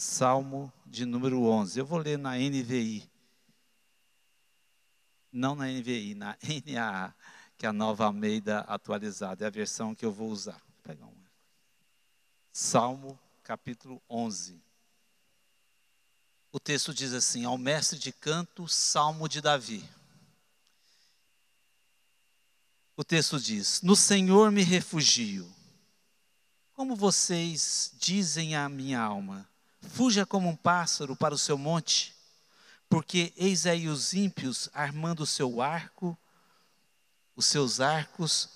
Salmo de número 11. Eu vou ler na NVI. Não na NVI, na NAA, que é a nova Almeida atualizada, é a versão que eu vou usar. Vou pegar uma. Salmo capítulo 11. O texto diz assim: Ao mestre de canto, salmo de Davi. O texto diz: No Senhor me refugio. Como vocês dizem à minha alma, fuja como um pássaro para o seu monte, porque eis aí os ímpios armando o seu arco, os seus arcos,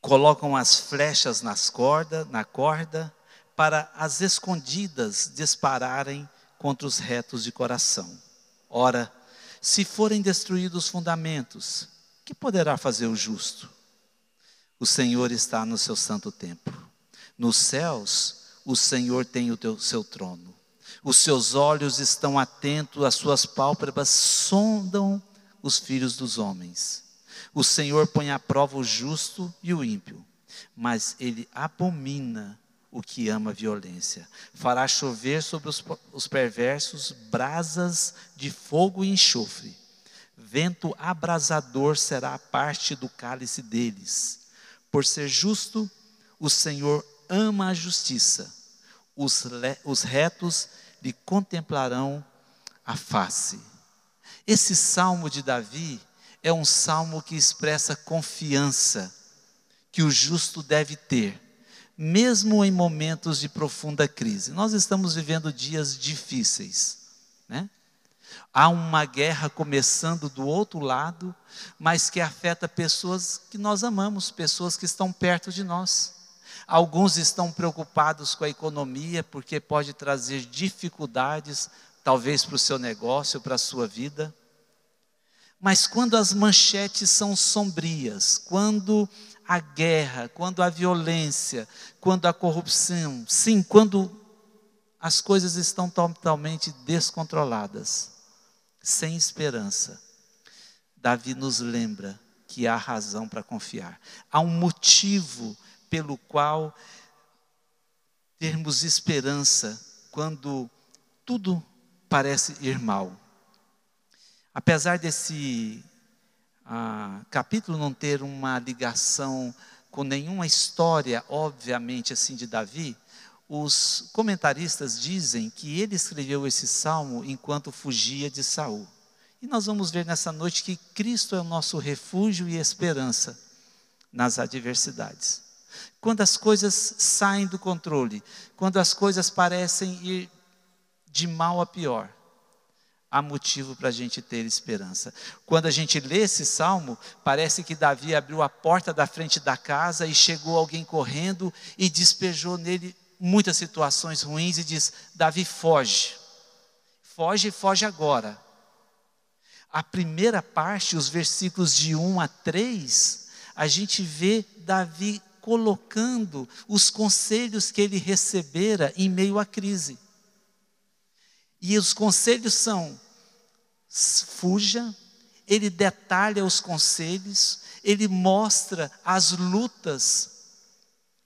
colocam as flechas nas corda, na corda, para as escondidas dispararem contra os retos de coração. Ora, se forem destruídos os fundamentos, que poderá fazer o justo? O Senhor está no seu santo templo. Nos céus, o Senhor tem o teu, seu trono. Os seus olhos estão atentos, as suas pálpebras sondam os filhos dos homens. O Senhor põe à prova o justo e o ímpio, mas ele abomina o que ama violência. Fará chover sobre os, os perversos brasas de fogo e enxofre. Vento abrasador será a parte do cálice deles. Por ser justo, o Senhor ama a justiça. Os, os retos lhe contemplarão a face. Esse salmo de Davi é um salmo que expressa confiança que o justo deve ter mesmo em momentos de profunda crise. Nós estamos vivendo dias difíceis, né? Há uma guerra começando do outro lado, mas que afeta pessoas que nós amamos, pessoas que estão perto de nós. Alguns estão preocupados com a economia, porque pode trazer dificuldades, talvez para o seu negócio, para a sua vida. Mas quando as manchetes são sombrias, quando a guerra, quando a violência, quando a corrupção, sim, quando as coisas estão totalmente descontroladas, sem esperança, Davi nos lembra que há razão para confiar. Há um motivo pelo qual termos esperança quando tudo parece ir mal. Apesar desse ah, capítulo não ter uma ligação com nenhuma história, obviamente, assim de Davi, os comentaristas dizem que ele escreveu esse salmo enquanto fugia de Saul. E nós vamos ver nessa noite que Cristo é o nosso refúgio e esperança nas adversidades. Quando as coisas saem do controle, quando as coisas parecem ir de mal a pior, há motivo para a gente ter esperança. Quando a gente lê esse salmo, parece que Davi abriu a porta da frente da casa e chegou alguém correndo e despejou nele muitas situações ruins e diz: Davi, foge. Foge e foge agora. A primeira parte, os versículos de 1 a 3, a gente vê Davi colocando os conselhos que ele recebera em meio à crise. E os conselhos são: fuja, ele detalha os conselhos, ele mostra as lutas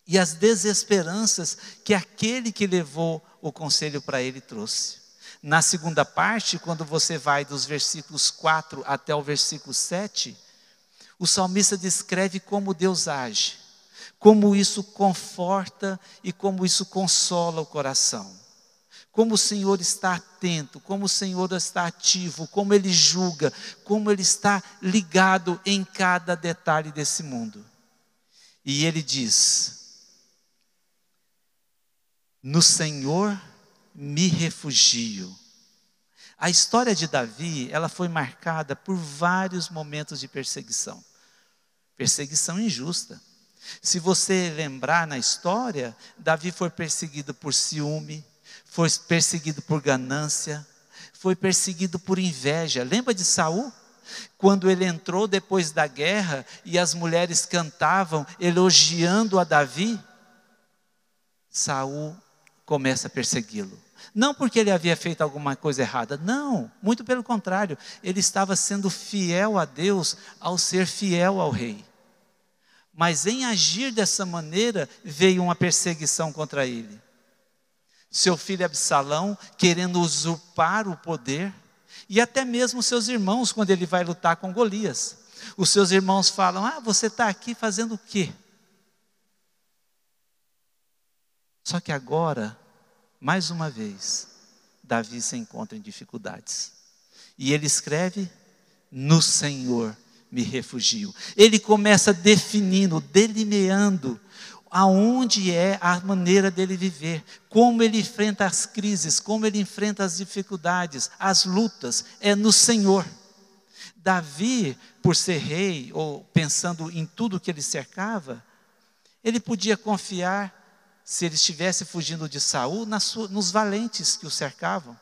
e as desesperanças que aquele que levou o conselho para ele trouxe. Na segunda parte, quando você vai dos versículos 4 até o versículo 7, o salmista descreve como Deus age, como isso conforta e como isso consola o coração como o Senhor está atento, como o Senhor está ativo, como Ele julga, como Ele está ligado em cada detalhe desse mundo. E Ele diz: No Senhor me refugio. A história de Davi, ela foi marcada por vários momentos de perseguição. Perseguição injusta. Se você lembrar na história, Davi foi perseguido por ciúme, foi perseguido por ganância, foi perseguido por inveja. Lembra de Saul? Quando ele entrou depois da guerra e as mulheres cantavam elogiando a Davi, Saul começa a persegui-lo. Não porque ele havia feito alguma coisa errada, não, muito pelo contrário, ele estava sendo fiel a Deus ao ser fiel ao rei. Mas em agir dessa maneira veio uma perseguição contra ele. Seu filho Absalão querendo usurpar o poder, e até mesmo seus irmãos, quando ele vai lutar com Golias. Os seus irmãos falam: Ah, você está aqui fazendo o quê? Só que agora, mais uma vez, Davi se encontra em dificuldades. E ele escreve: No Senhor me refugio. Ele começa definindo, delineando aonde é a maneira dele viver, como ele enfrenta as crises, como ele enfrenta as dificuldades, as lutas, é no Senhor. Davi, por ser rei, ou pensando em tudo que ele cercava, ele podia confiar, se ele estivesse fugindo de Saul, nos valentes que o cercavam.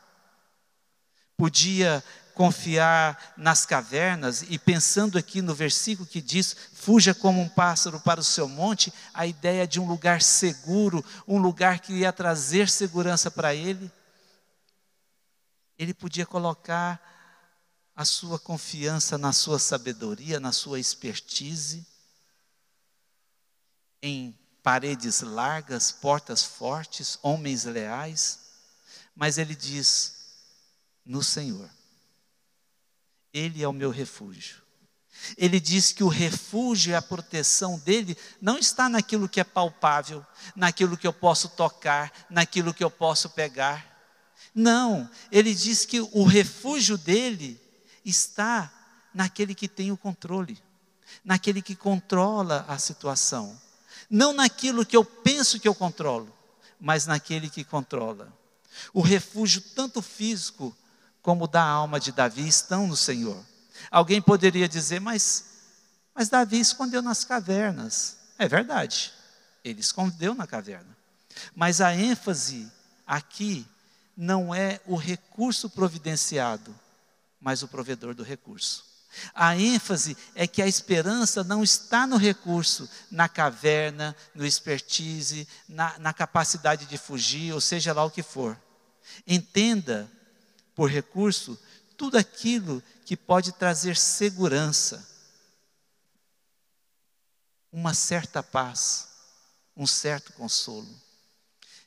Podia confiar nas cavernas, e pensando aqui no versículo que diz: fuja como um pássaro para o seu monte, a ideia de um lugar seguro, um lugar que ia trazer segurança para ele. Ele podia colocar a sua confiança na sua sabedoria, na sua expertise, em paredes largas, portas fortes, homens leais, mas ele diz: no Senhor. Ele é o meu refúgio. Ele diz que o refúgio e a proteção dele não está naquilo que é palpável, naquilo que eu posso tocar, naquilo que eu posso pegar. Não, ele diz que o refúgio dele está naquele que tem o controle, naquele que controla a situação. Não naquilo que eu penso que eu controlo, mas naquele que controla. O refúgio, tanto físico como da alma de Davi estão no Senhor. Alguém poderia dizer, mas, mas Davi escondeu nas cavernas. É verdade, ele escondeu na caverna. Mas a ênfase aqui não é o recurso providenciado, mas o provedor do recurso. A ênfase é que a esperança não está no recurso, na caverna, no expertise, na, na capacidade de fugir, ou seja lá o que for. Entenda por recurso tudo aquilo que pode trazer segurança, uma certa paz, um certo consolo.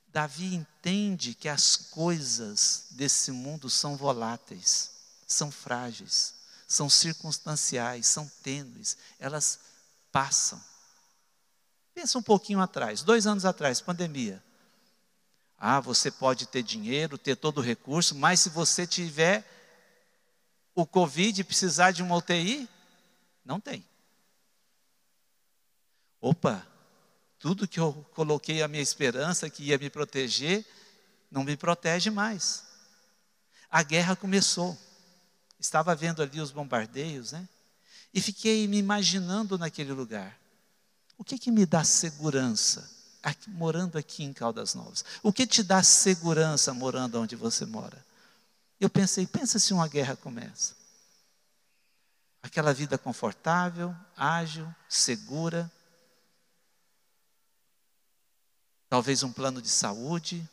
Davi entende que as coisas desse mundo são voláteis, são frágeis, são circunstanciais, são tênues, elas passam. Pensa um pouquinho atrás, dois anos atrás, pandemia. Ah, você pode ter dinheiro, ter todo o recurso, mas se você tiver o Covid e precisar de uma UTI, não tem. Opa, tudo que eu coloquei a minha esperança que ia me proteger, não me protege mais. A guerra começou. Estava vendo ali os bombardeios, né? E fiquei me imaginando naquele lugar. O que que me dá segurança? Aqui, morando aqui em Caldas Novas? O que te dá segurança morando onde você mora? Eu pensei, pensa se uma guerra começa. Aquela vida confortável, ágil, segura. Talvez um plano de saúde,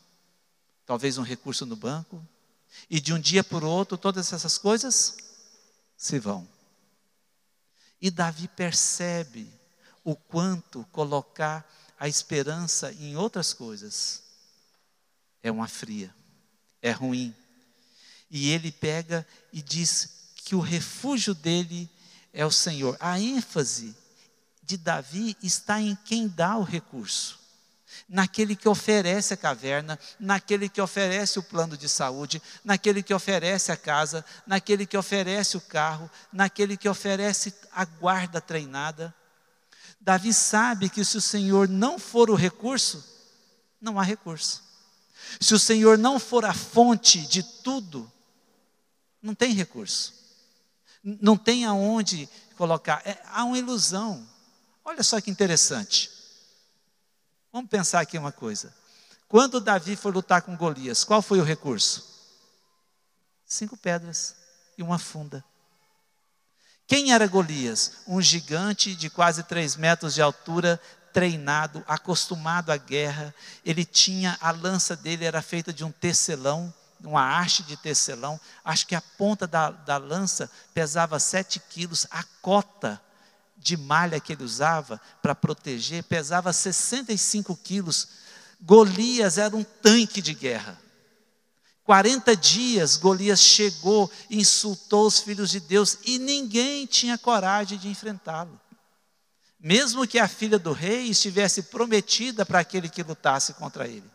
talvez um recurso no banco. E de um dia para o outro, todas essas coisas se vão. E Davi percebe o quanto colocar a esperança em outras coisas é uma fria, é ruim. E ele pega e diz que o refúgio dele é o Senhor. A ênfase de Davi está em quem dá o recurso. Naquele que oferece a caverna, naquele que oferece o plano de saúde, naquele que oferece a casa, naquele que oferece o carro, naquele que oferece a guarda treinada. Davi sabe que se o Senhor não for o recurso, não há recurso. Se o Senhor não for a fonte de tudo, não tem recurso. Não tem aonde colocar. É, há uma ilusão. Olha só que interessante. Vamos pensar aqui uma coisa. Quando Davi foi lutar com Golias, qual foi o recurso? Cinco pedras e uma funda. Quem era Golias? Um gigante de quase três metros de altura, treinado, acostumado à guerra. Ele tinha, a lança dele era feita de um tecelão, uma haste de tecelão. Acho que a ponta da, da lança pesava sete quilos. A cota de malha que ele usava para proteger pesava 65 quilos. Golias era um tanque de guerra. 40 dias Golias chegou, insultou os filhos de Deus e ninguém tinha coragem de enfrentá-lo. Mesmo que a filha do rei estivesse prometida para aquele que lutasse contra ele.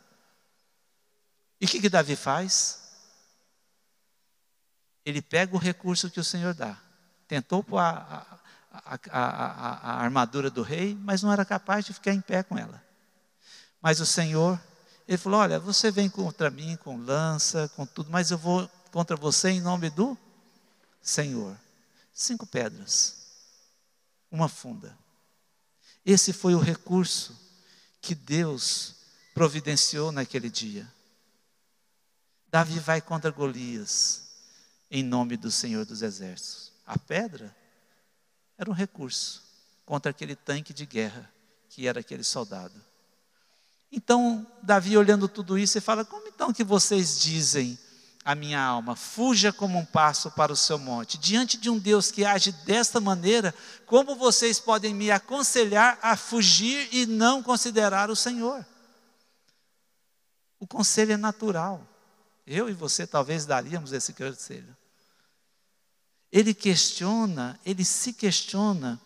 E o que, que Davi faz? Ele pega o recurso que o Senhor dá. Tentou pôr a, a, a, a armadura do rei, mas não era capaz de ficar em pé com ela. Mas o Senhor ele falou: Olha, você vem contra mim com lança, com tudo, mas eu vou contra você em nome do Senhor. Cinco pedras, uma funda. Esse foi o recurso que Deus providenciou naquele dia. Davi vai contra Golias em nome do Senhor dos Exércitos. A pedra era um recurso contra aquele tanque de guerra que era aquele soldado. Então, Davi olhando tudo isso, ele fala: Como então que vocês dizem a minha alma, fuja como um passo para o seu monte? Diante de um Deus que age desta maneira, como vocês podem me aconselhar a fugir e não considerar o Senhor? O conselho é natural. Eu e você talvez daríamos esse conselho. Ele questiona, ele se questiona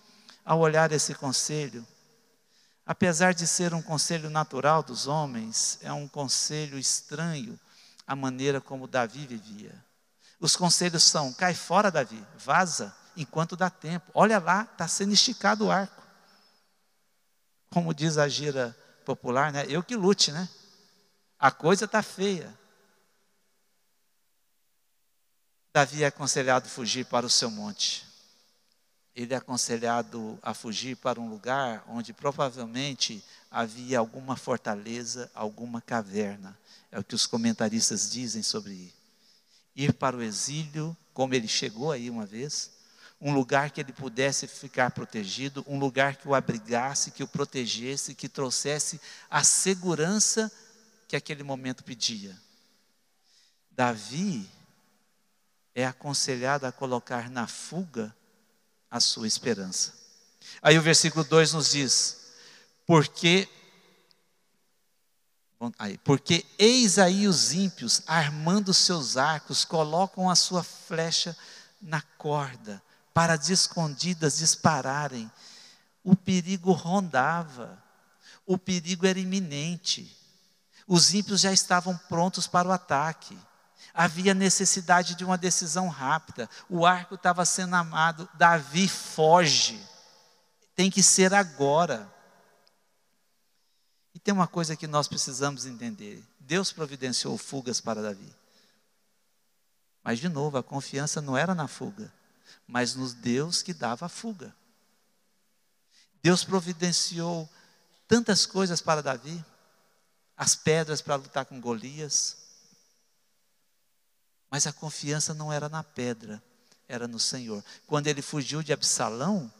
ao olhar esse conselho. Apesar de ser um conselho natural dos homens, é um conselho estranho à maneira como Davi vivia. Os conselhos são: cai fora, Davi, vaza, enquanto dá tempo. Olha lá, está sendo esticado o arco. Como diz a gira popular, né? Eu que lute, né? A coisa está feia. Davi é aconselhado fugir para o seu monte ele é aconselhado a fugir para um lugar onde provavelmente havia alguma fortaleza, alguma caverna. É o que os comentaristas dizem sobre ir. Ir para o exílio, como ele chegou aí uma vez, um lugar que ele pudesse ficar protegido, um lugar que o abrigasse, que o protegesse, que trouxesse a segurança que aquele momento pedia. Davi é aconselhado a colocar na fuga a sua esperança. Aí o versículo 2 nos diz: Porque Aí, porque eis aí os ímpios, armando seus arcos, colocam a sua flecha na corda, para de escondidas dispararem. O perigo rondava, o perigo era iminente. Os ímpios já estavam prontos para o ataque havia necessidade de uma decisão rápida. O arco estava sendo amado, Davi foge. Tem que ser agora. E tem uma coisa que nós precisamos entender: Deus providenciou fugas para Davi. Mas, de novo, a confiança não era na fuga, mas nos Deus que dava a fuga. Deus providenciou tantas coisas para Davi, as pedras para lutar com Golias, mas a confiança não era na pedra, era no Senhor. Quando ele fugiu de Absalão,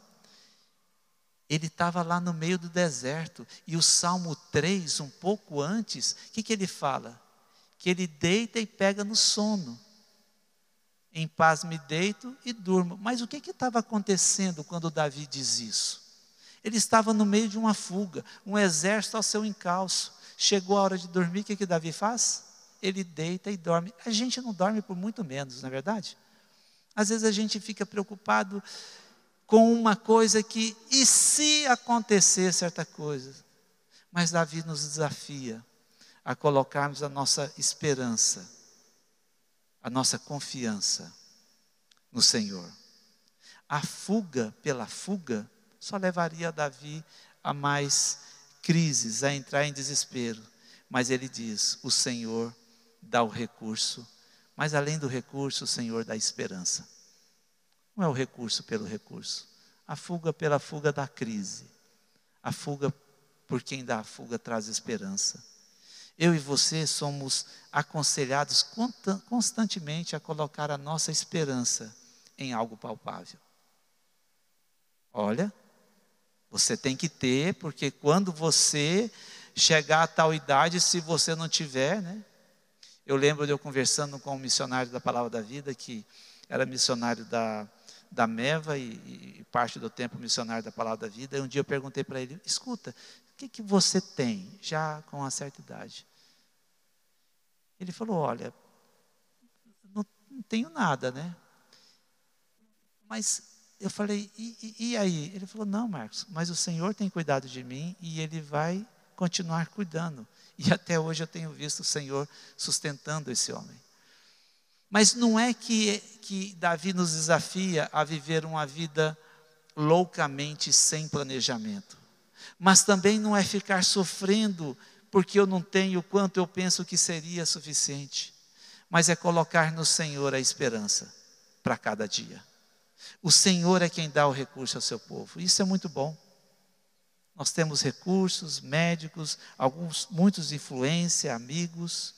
ele estava lá no meio do deserto. E o Salmo 3, um pouco antes, o que, que ele fala? Que ele deita e pega no sono. Em paz me deito e durmo. Mas o que estava acontecendo quando Davi diz isso? Ele estava no meio de uma fuga, um exército ao seu encalço. Chegou a hora de dormir, o que, que Davi faz? Ele deita e dorme. A gente não dorme por muito menos, não é verdade? Às vezes a gente fica preocupado com uma coisa que, e se acontecer certa coisa? Mas Davi nos desafia a colocarmos a nossa esperança, a nossa confiança no Senhor. A fuga pela fuga só levaria Davi a mais crises, a entrar em desespero. Mas ele diz: O Senhor dá o recurso, mas além do recurso, o Senhor dá esperança. Não é o recurso pelo recurso, a fuga pela fuga da crise, a fuga por quem dá a fuga traz esperança. Eu e você somos aconselhados constantemente a colocar a nossa esperança em algo palpável. Olha, você tem que ter, porque quando você chegar a tal idade, se você não tiver, né, eu lembro de eu conversando com um missionário da Palavra da Vida, que era missionário da, da Meva e, e parte do tempo missionário da Palavra da Vida. E um dia eu perguntei para ele: escuta, que, que você tem, já com uma certa idade? Ele falou: Olha, não, não tenho nada, né? Mas eu falei: e, e, e aí? Ele falou: Não, Marcos, mas o Senhor tem cuidado de mim e Ele vai continuar cuidando. E até hoje eu tenho visto o Senhor sustentando esse homem. Mas não é que, que Davi nos desafia a viver uma vida loucamente sem planejamento. Mas também não é ficar sofrendo porque eu não tenho quanto eu penso que seria suficiente. Mas é colocar no Senhor a esperança para cada dia. O Senhor é quem dá o recurso ao seu povo. Isso é muito bom. Nós temos recursos, médicos, alguns, muitos de influência, amigos.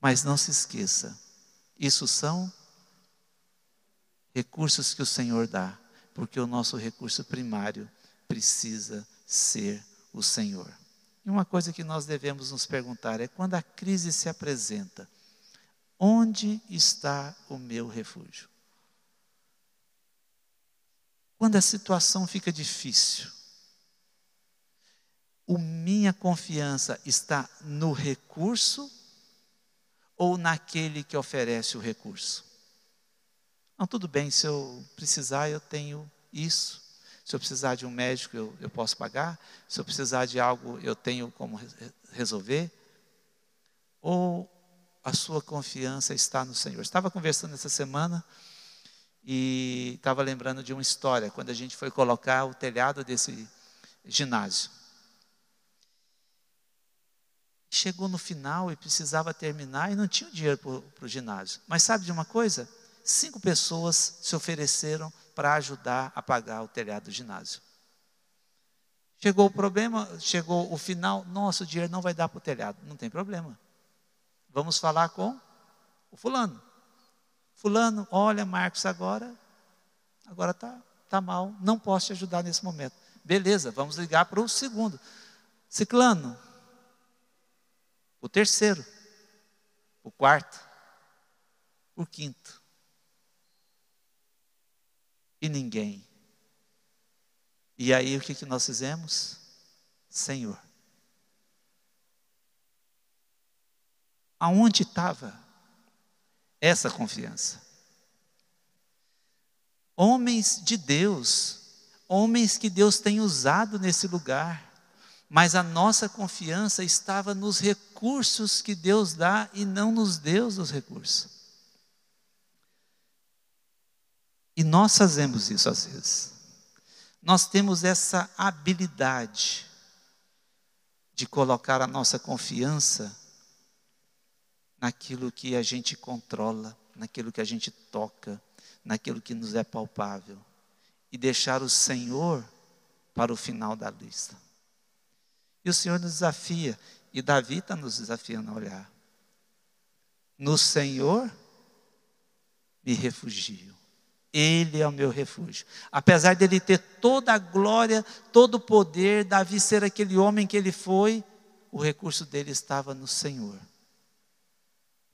Mas não se esqueça, isso são recursos que o Senhor dá, porque o nosso recurso primário precisa ser o Senhor. E uma coisa que nós devemos nos perguntar é: quando a crise se apresenta, onde está o meu refúgio? Quando a situação fica difícil, o minha confiança está no recurso ou naquele que oferece o recurso? Não, tudo bem, se eu precisar, eu tenho isso. Se eu precisar de um médico, eu, eu posso pagar. Se eu precisar de algo, eu tenho como resolver. Ou a sua confiança está no Senhor. Estava conversando essa semana e estava lembrando de uma história, quando a gente foi colocar o telhado desse ginásio. Chegou no final e precisava terminar e não tinha dinheiro para o ginásio. Mas sabe de uma coisa? Cinco pessoas se ofereceram para ajudar a pagar o telhado do ginásio. Chegou o problema, chegou o final, nosso dinheiro não vai dar para o telhado. Não tem problema. Vamos falar com o fulano. Fulano, olha, Marcos, agora, agora está tá mal, não posso te ajudar nesse momento. Beleza, vamos ligar para o segundo. Ciclano, o terceiro, o quarto, o quinto. E ninguém. E aí o que, que nós fizemos? Senhor. Aonde estava essa confiança? Homens de Deus, homens que Deus tem usado nesse lugar, mas a nossa confiança estava nos recursos que Deus dá e não nos Deus os recursos. E nós fazemos isso às vezes. Nós temos essa habilidade de colocar a nossa confiança naquilo que a gente controla, naquilo que a gente toca, naquilo que nos é palpável e deixar o Senhor para o final da lista. E o Senhor nos desafia, e Davi está nos desafiando a olhar. No Senhor me refugio. Ele é o meu refúgio. Apesar dele ter toda a glória, todo o poder, Davi ser aquele homem que ele foi, o recurso dele estava no Senhor.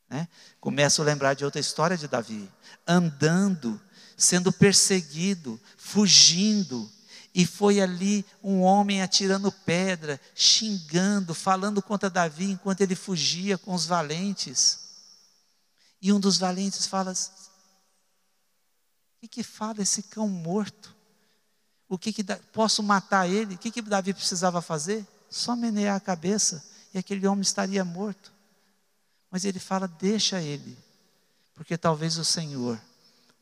Né? Começo a lembrar de outra história de Davi, andando, sendo perseguido, fugindo, e foi ali um homem atirando pedra, xingando, falando contra Davi enquanto ele fugia com os valentes. E um dos valentes fala: O que, que fala esse cão morto? O que, que posso matar ele? O que, que Davi precisava fazer? Só menear a cabeça e aquele homem estaria morto. Mas ele fala: Deixa ele, porque talvez o Senhor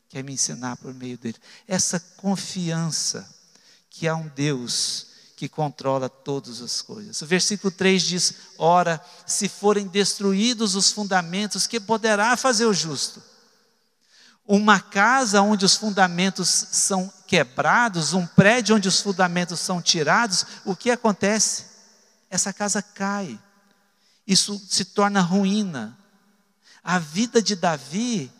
quer me ensinar por meio dele. Essa confiança que há um Deus que controla todas as coisas. O versículo 3 diz: Ora, se forem destruídos os fundamentos, que poderá fazer o justo? Uma casa onde os fundamentos são quebrados, um prédio onde os fundamentos são tirados, o que acontece? Essa casa cai, isso se torna ruína. A vida de Davi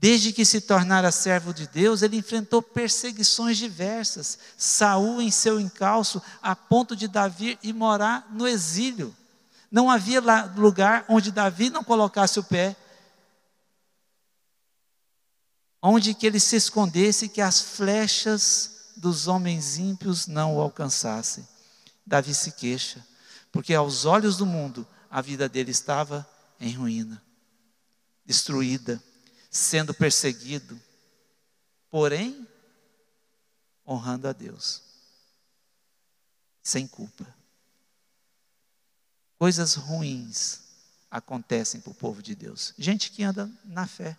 Desde que se tornara servo de Deus, ele enfrentou perseguições diversas. Saul em seu encalço, a ponto de Davi ir morar no exílio. Não havia lugar onde Davi não colocasse o pé, onde que ele se escondesse, que as flechas dos homens ímpios não o alcançassem. Davi se queixa, porque aos olhos do mundo a vida dele estava em ruína, destruída, sendo perseguido, porém honrando a Deus, sem culpa. Coisas ruins acontecem para o povo de Deus. Gente que anda na fé,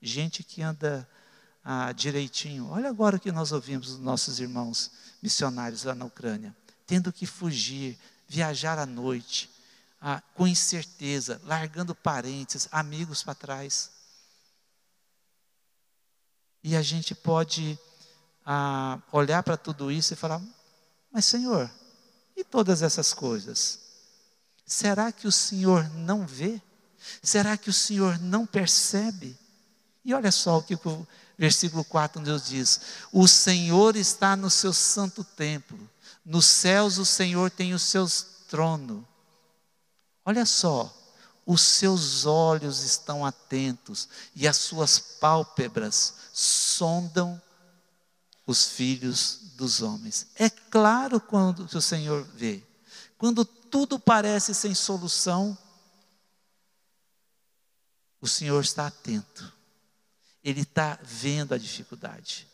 gente que anda ah, direitinho. Olha agora o que nós ouvimos dos nossos irmãos missionários lá na Ucrânia, tendo que fugir, viajar à noite, ah, com incerteza, largando parentes, amigos para trás. E a gente pode ah, olhar para tudo isso e falar: Mas, Senhor, e todas essas coisas? Será que o Senhor não vê? Será que o Senhor não percebe? E olha só o que o versículo 4 Deus diz: O Senhor está no seu santo templo, nos céus o Senhor tem o seu trono. Olha só, os seus olhos estão atentos e as suas pálpebras sondam os filhos dos homens. É claro quando o Senhor vê. Quando tudo parece sem solução, o Senhor está atento. Ele está vendo a dificuldade.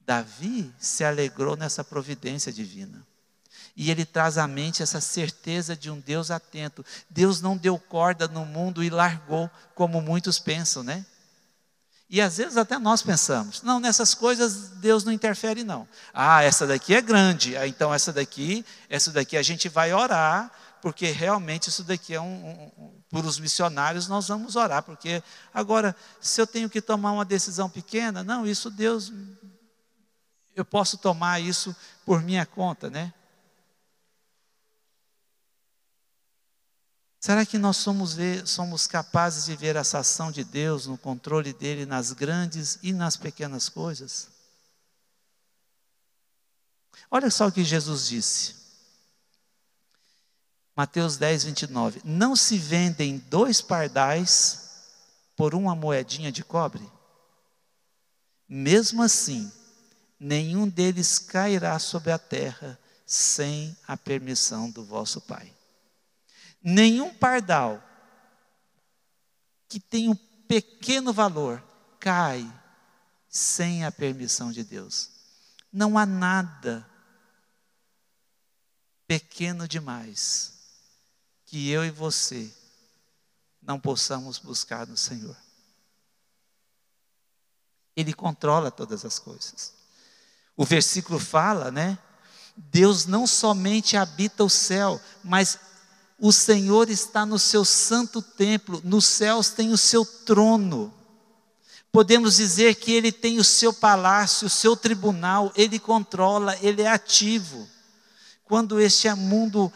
Davi se alegrou nessa providência divina. E ele traz à mente essa certeza de um Deus atento. Deus não deu corda no mundo e largou, como muitos pensam, né? E às vezes até nós pensamos, não, nessas coisas Deus não interfere não. Ah, essa daqui é grande, ah, então essa daqui, essa daqui a gente vai orar, porque realmente isso daqui é um, um, um por os missionários nós vamos orar, porque agora se eu tenho que tomar uma decisão pequena, não, isso Deus eu posso tomar isso por minha conta, né? Será que nós somos, ver, somos capazes de ver essa ação de Deus no controle dele nas grandes e nas pequenas coisas? Olha só o que Jesus disse. Mateus 10, 29. Não se vendem dois pardais por uma moedinha de cobre? Mesmo assim, nenhum deles cairá sobre a terra sem a permissão do vosso Pai nenhum pardal que tem um pequeno valor cai sem a permissão de Deus. Não há nada pequeno demais que eu e você não possamos buscar no Senhor. Ele controla todas as coisas. O versículo fala, né? Deus não somente habita o céu, mas o Senhor está no seu santo templo, nos céus tem o seu trono. Podemos dizer que ele tem o seu palácio, o seu tribunal, ele controla, ele é ativo. Quando este mundo,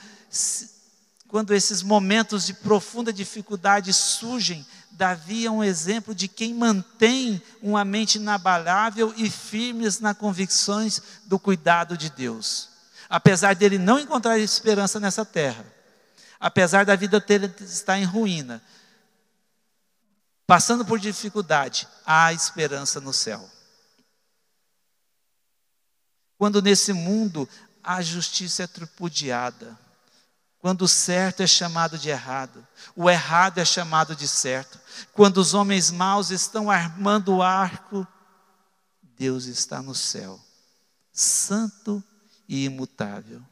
quando esses momentos de profunda dificuldade surgem, Davi é um exemplo de quem mantém uma mente inabalável e firmes nas convicções do cuidado de Deus. Apesar dele não encontrar esperança nessa terra, apesar da vida dele estar em ruína, passando por dificuldade, há esperança no céu. Quando nesse mundo a justiça é tripudiada, quando o certo é chamado de errado, o errado é chamado de certo, quando os homens maus estão armando o arco, Deus está no céu, santo e imutável.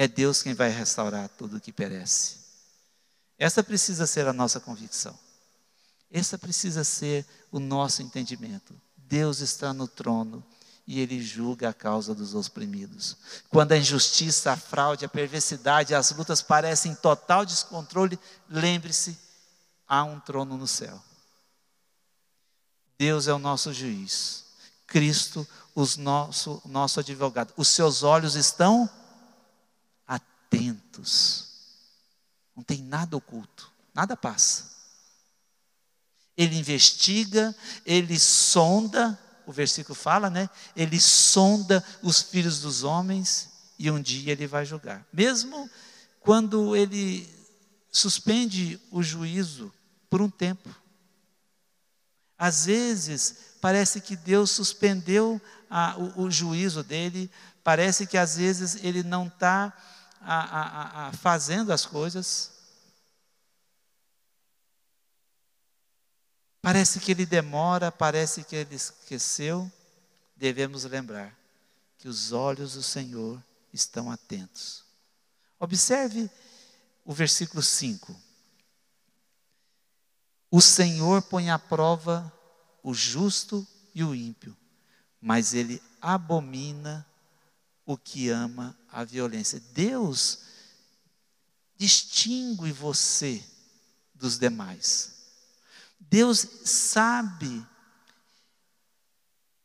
É Deus quem vai restaurar tudo o que perece. Essa precisa ser a nossa convicção. Essa precisa ser o nosso entendimento. Deus está no trono e ele julga a causa dos oprimidos. Quando a injustiça, a fraude, a perversidade, as lutas parecem em total descontrole, lembre-se, há um trono no céu. Deus é o nosso juiz. Cristo, o nosso, nosso advogado. Os seus olhos estão Não tem nada oculto, nada passa. Ele investiga, ele sonda, o versículo fala, né? Ele sonda os filhos dos homens e um dia ele vai julgar. Mesmo quando ele suspende o juízo por um tempo. Às vezes, parece que Deus suspendeu a, o, o juízo dele Parece que às vezes ele não está fazendo as coisas. Parece que ele demora, parece que ele esqueceu. Devemos lembrar que os olhos do Senhor estão atentos. Observe o versículo 5. O Senhor põe à prova o justo e o ímpio, mas ele abomina o que ama a violência. Deus distingue você dos demais. Deus sabe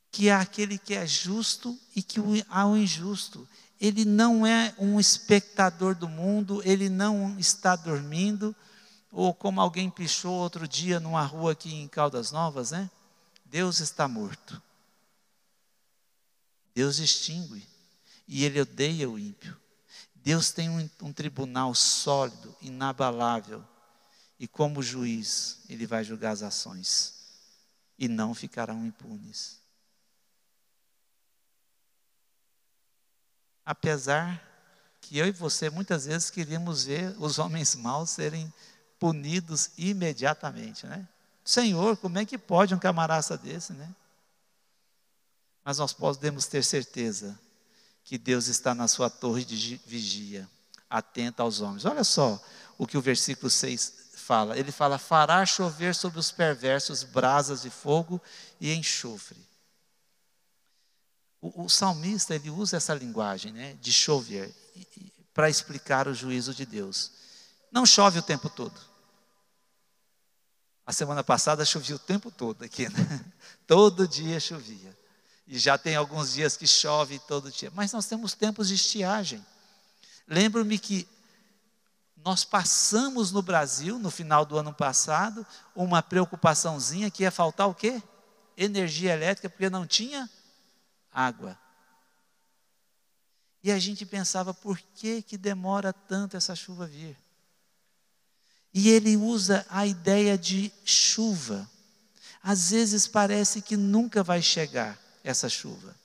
que há aquele que é justo e que há o injusto. Ele não é um espectador do mundo, ele não está dormindo, ou como alguém pichou outro dia numa rua aqui em Caldas Novas, né? Deus está morto. Deus distingue e ele odeia o ímpio. Deus tem um, um tribunal sólido, inabalável, e como juiz, ele vai julgar as ações e não ficarão impunes. Apesar que eu e você muitas vezes queríamos ver os homens maus serem punidos imediatamente, né? Senhor, como é que pode um camarada desse, né? Mas nós podemos ter certeza que Deus está na sua torre de vigia, atenta aos homens. Olha só o que o versículo 6 fala. Ele fala: fará chover sobre os perversos brasas de fogo e enxofre. O, o salmista ele usa essa linguagem né, de chover para explicar o juízo de Deus. Não chove o tempo todo. A semana passada chovia o tempo todo aqui, né? todo dia chovia. E já tem alguns dias que chove todo dia. Mas nós temos tempos de estiagem. Lembro-me que nós passamos no Brasil, no final do ano passado, uma preocupaçãozinha que ia faltar o quê? Energia elétrica, porque não tinha água. E a gente pensava, por que, que demora tanto essa chuva vir? E ele usa a ideia de chuva. Às vezes parece que nunca vai chegar essa chuva.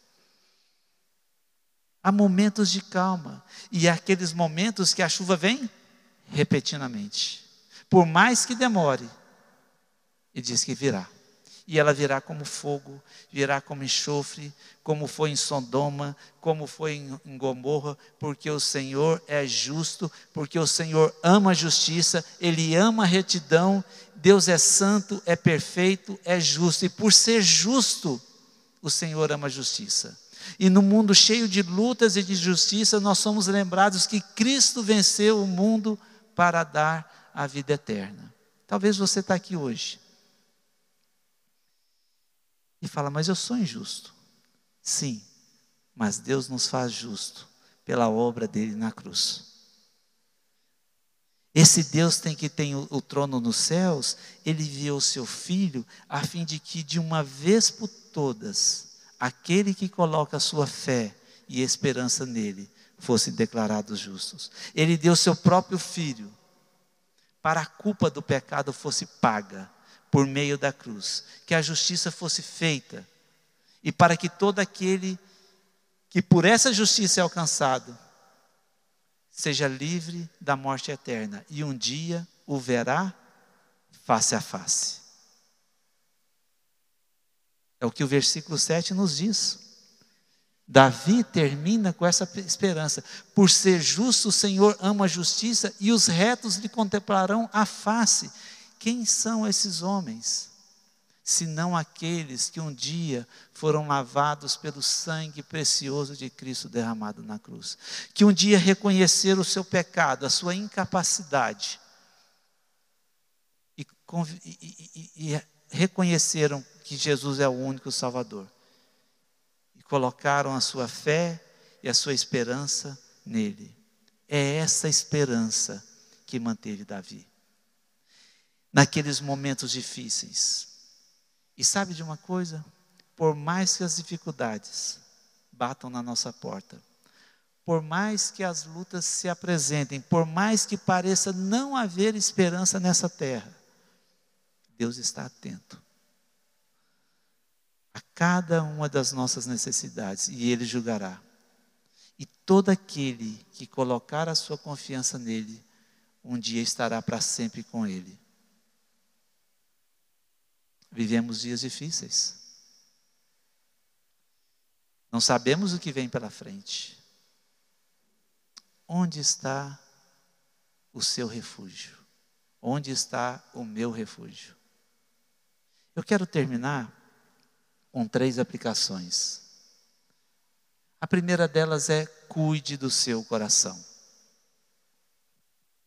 Há momentos de calma, e aqueles momentos que a chuva vem repetidamente. Por mais que demore, e diz que virá. E ela virá como fogo, virá como enxofre, como foi em Sodoma, como foi em Gomorra, porque o Senhor é justo, porque o Senhor ama a justiça, Ele ama a retidão, Deus é santo, é perfeito, é justo, e por ser justo, o Senhor ama a justiça. E no mundo cheio de lutas e de justiça, nós somos lembrados que Cristo venceu o mundo para dar a vida eterna. Talvez você está aqui hoje e fala, mas eu sou injusto. Sim, mas Deus nos faz justo pela obra dele na cruz. Esse Deus tem que tem o, o, trono nos céus, ele enviou o seu filho a fim de que de uma vez por todas, aquele que coloca sua fé e esperança nele fossem declarados justos. Ele deu seu próprio filho para a culpa do pecado fosse paga por meio da cruz, que a justiça fosse feita e para que todo aquele que por essa justiça é alcançado seja livre da morte eterna e um dia o verá face a face. É o que o versículo 7 nos diz. Davi termina com essa esperança. Por ser justo, o Senhor ama a justiça e os retos lhe contemplarão a face. Quem são esses homens? Senão aqueles que um dia foram lavados pelo sangue precioso de Cristo derramado na cruz. Que um dia reconheceram o seu pecado, a sua incapacidade. E, e, e, e reconheceram que Jesus é o único Salvador colocaram a sua fé e a sua esperança nele. É essa esperança que manteve Davi. Naqueles momentos difíceis. E sabe de uma coisa? Por mais que as dificuldades batam na nossa porta, por mais que as lutas se apresentem, por mais que pareça não haver esperança nessa terra, Deus está atento a cada uma das nossas necessidades e Ele julgará. E todo aquele que colocar a sua confiança nele, um dia estará para sempre com ele. Vivemos dias difíceis. Não sabemos o que vem pela frente. Onde está o seu refúgio? Onde está o meu refúgio? Eu quero terminar com três aplicações. A primeira delas é cuide do seu coração.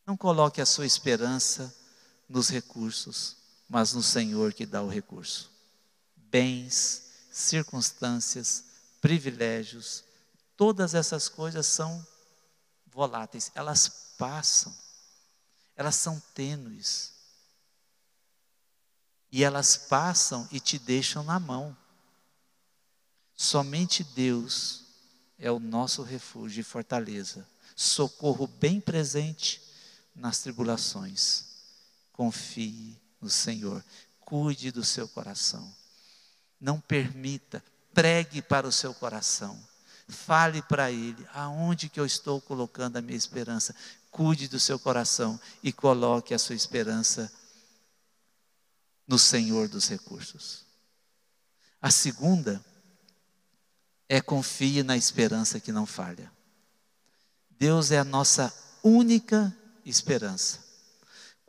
Não coloque a sua esperança nos recursos, mas no Senhor que dá o recurso. Bens, circunstâncias, privilégios, todas essas coisas são voláteis, elas passam, elas são tênues. E elas passam e te deixam na mão. Somente Deus é o nosso refúgio e fortaleza, socorro bem presente nas tribulações. Confie no Senhor, cuide do seu coração. Não permita, pregue para o seu coração. Fale para ele aonde que eu estou colocando a minha esperança. Cuide do seu coração e coloque a sua esperança no Senhor dos recursos. A segunda é confie na esperança que não falha. Deus é a nossa única esperança.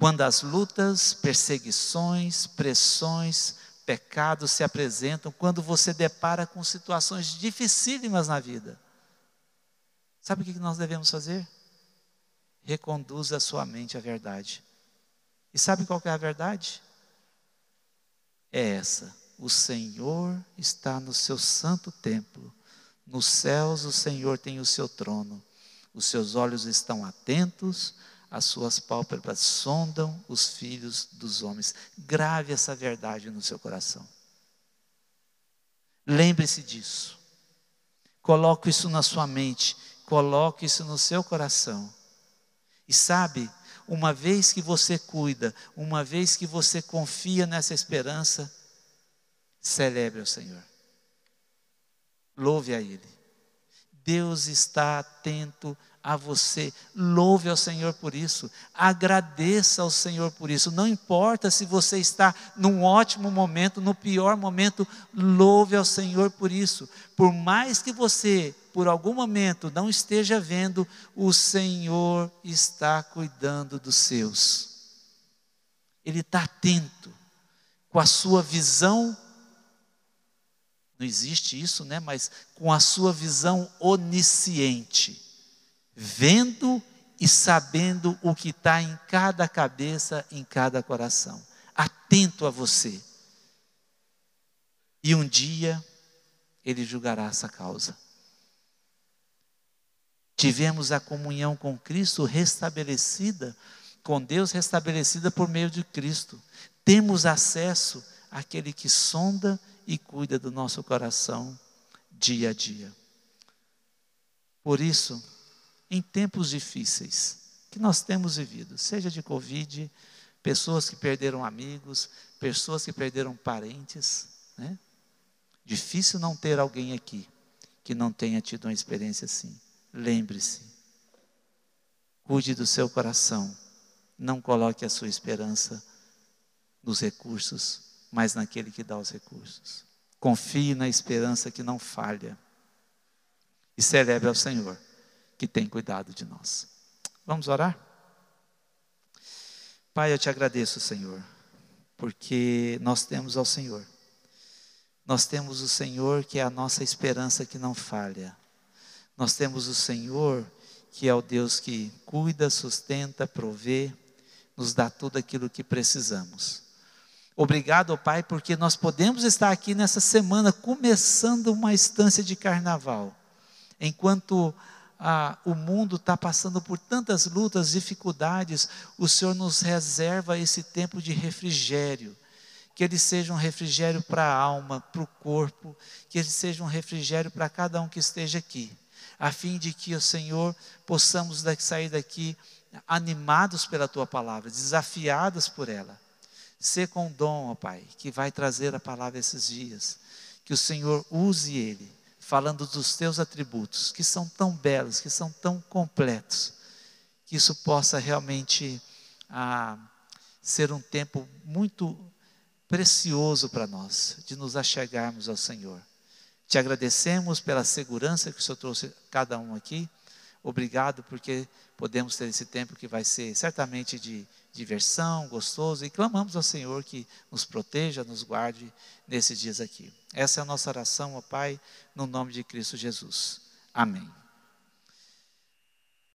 Quando as lutas, perseguições, pressões, pecados se apresentam, quando você depara com situações dificílimas na vida, sabe o que nós devemos fazer? Reconduza a sua mente à verdade. E sabe qual é a verdade? É essa: o Senhor está no seu santo templo, nos céus o Senhor tem o seu trono, os seus olhos estão atentos as suas pálpebras sondam os filhos dos homens. Grave essa verdade no seu coração. Lembre-se disso. Coloque isso na sua mente, coloque isso no seu coração. E sabe, uma vez que você cuida, uma vez que você confia nessa esperança, celebre o Senhor. Louve a Ele. Deus está atento a você. Louve ao Senhor por isso. Agradeça ao Senhor por isso. Não importa se você está num ótimo momento, no pior momento, louve ao Senhor por isso. Por mais que você, por algum momento, não esteja vendo, o Senhor está cuidando dos seus. Ele está atento com a sua visão não existe isso, né? Mas com a sua visão onisciente vendo e sabendo o que está em cada cabeça, em cada coração, atento a você. E um dia ele julgará essa causa. Tivemos a comunhão com Cristo restabelecida, com Deus restabelecida por meio de Cristo. Temos acesso àquele que sonda e cuida do nosso coração dia a dia. Por isso, em tempos difíceis que nós temos vivido, seja de Covid, pessoas que perderam amigos, pessoas que perderam parentes, né? Difícil não ter alguém aqui que não tenha tido uma experiência assim. Lembre-se, cuide do seu coração, não coloque a sua esperança nos recursos, mas naquele que dá os recursos. Confie na esperança que não falha e celebre ao Senhor que tem cuidado de nós. Vamos orar? Pai, eu te agradeço, Senhor, porque nós temos ao Senhor. Nós temos o Senhor que é a nossa esperança que não falha. Nós temos o Senhor que é o Deus que cuida, sustenta, provê, nos dá tudo aquilo que precisamos. Obrigado, Pai, porque nós podemos estar aqui nessa semana começando uma instância de carnaval, enquanto ah, o mundo está passando por tantas lutas, dificuldades, o Senhor nos reserva esse tempo de refrigério. Que ele seja um refrigério para a alma, para o corpo, que ele seja um refrigério para cada um que esteja aqui, a fim de que o Senhor possamos sair daqui animados pela tua palavra, desafiados por ela. Ser com dom, ó Pai, que vai trazer a palavra esses dias. Que o Senhor use ele falando dos teus atributos, que são tão belos, que são tão completos, que isso possa realmente ah, ser um tempo muito precioso para nós, de nos achegarmos ao Senhor. Te agradecemos pela segurança que o Senhor trouxe cada um aqui. Obrigado porque podemos ter esse tempo que vai ser certamente de diversão, gostoso, e clamamos ao Senhor que nos proteja, nos guarde nesses dias aqui. Essa é a nossa oração, ó Pai, no nome de Cristo Jesus. Amém.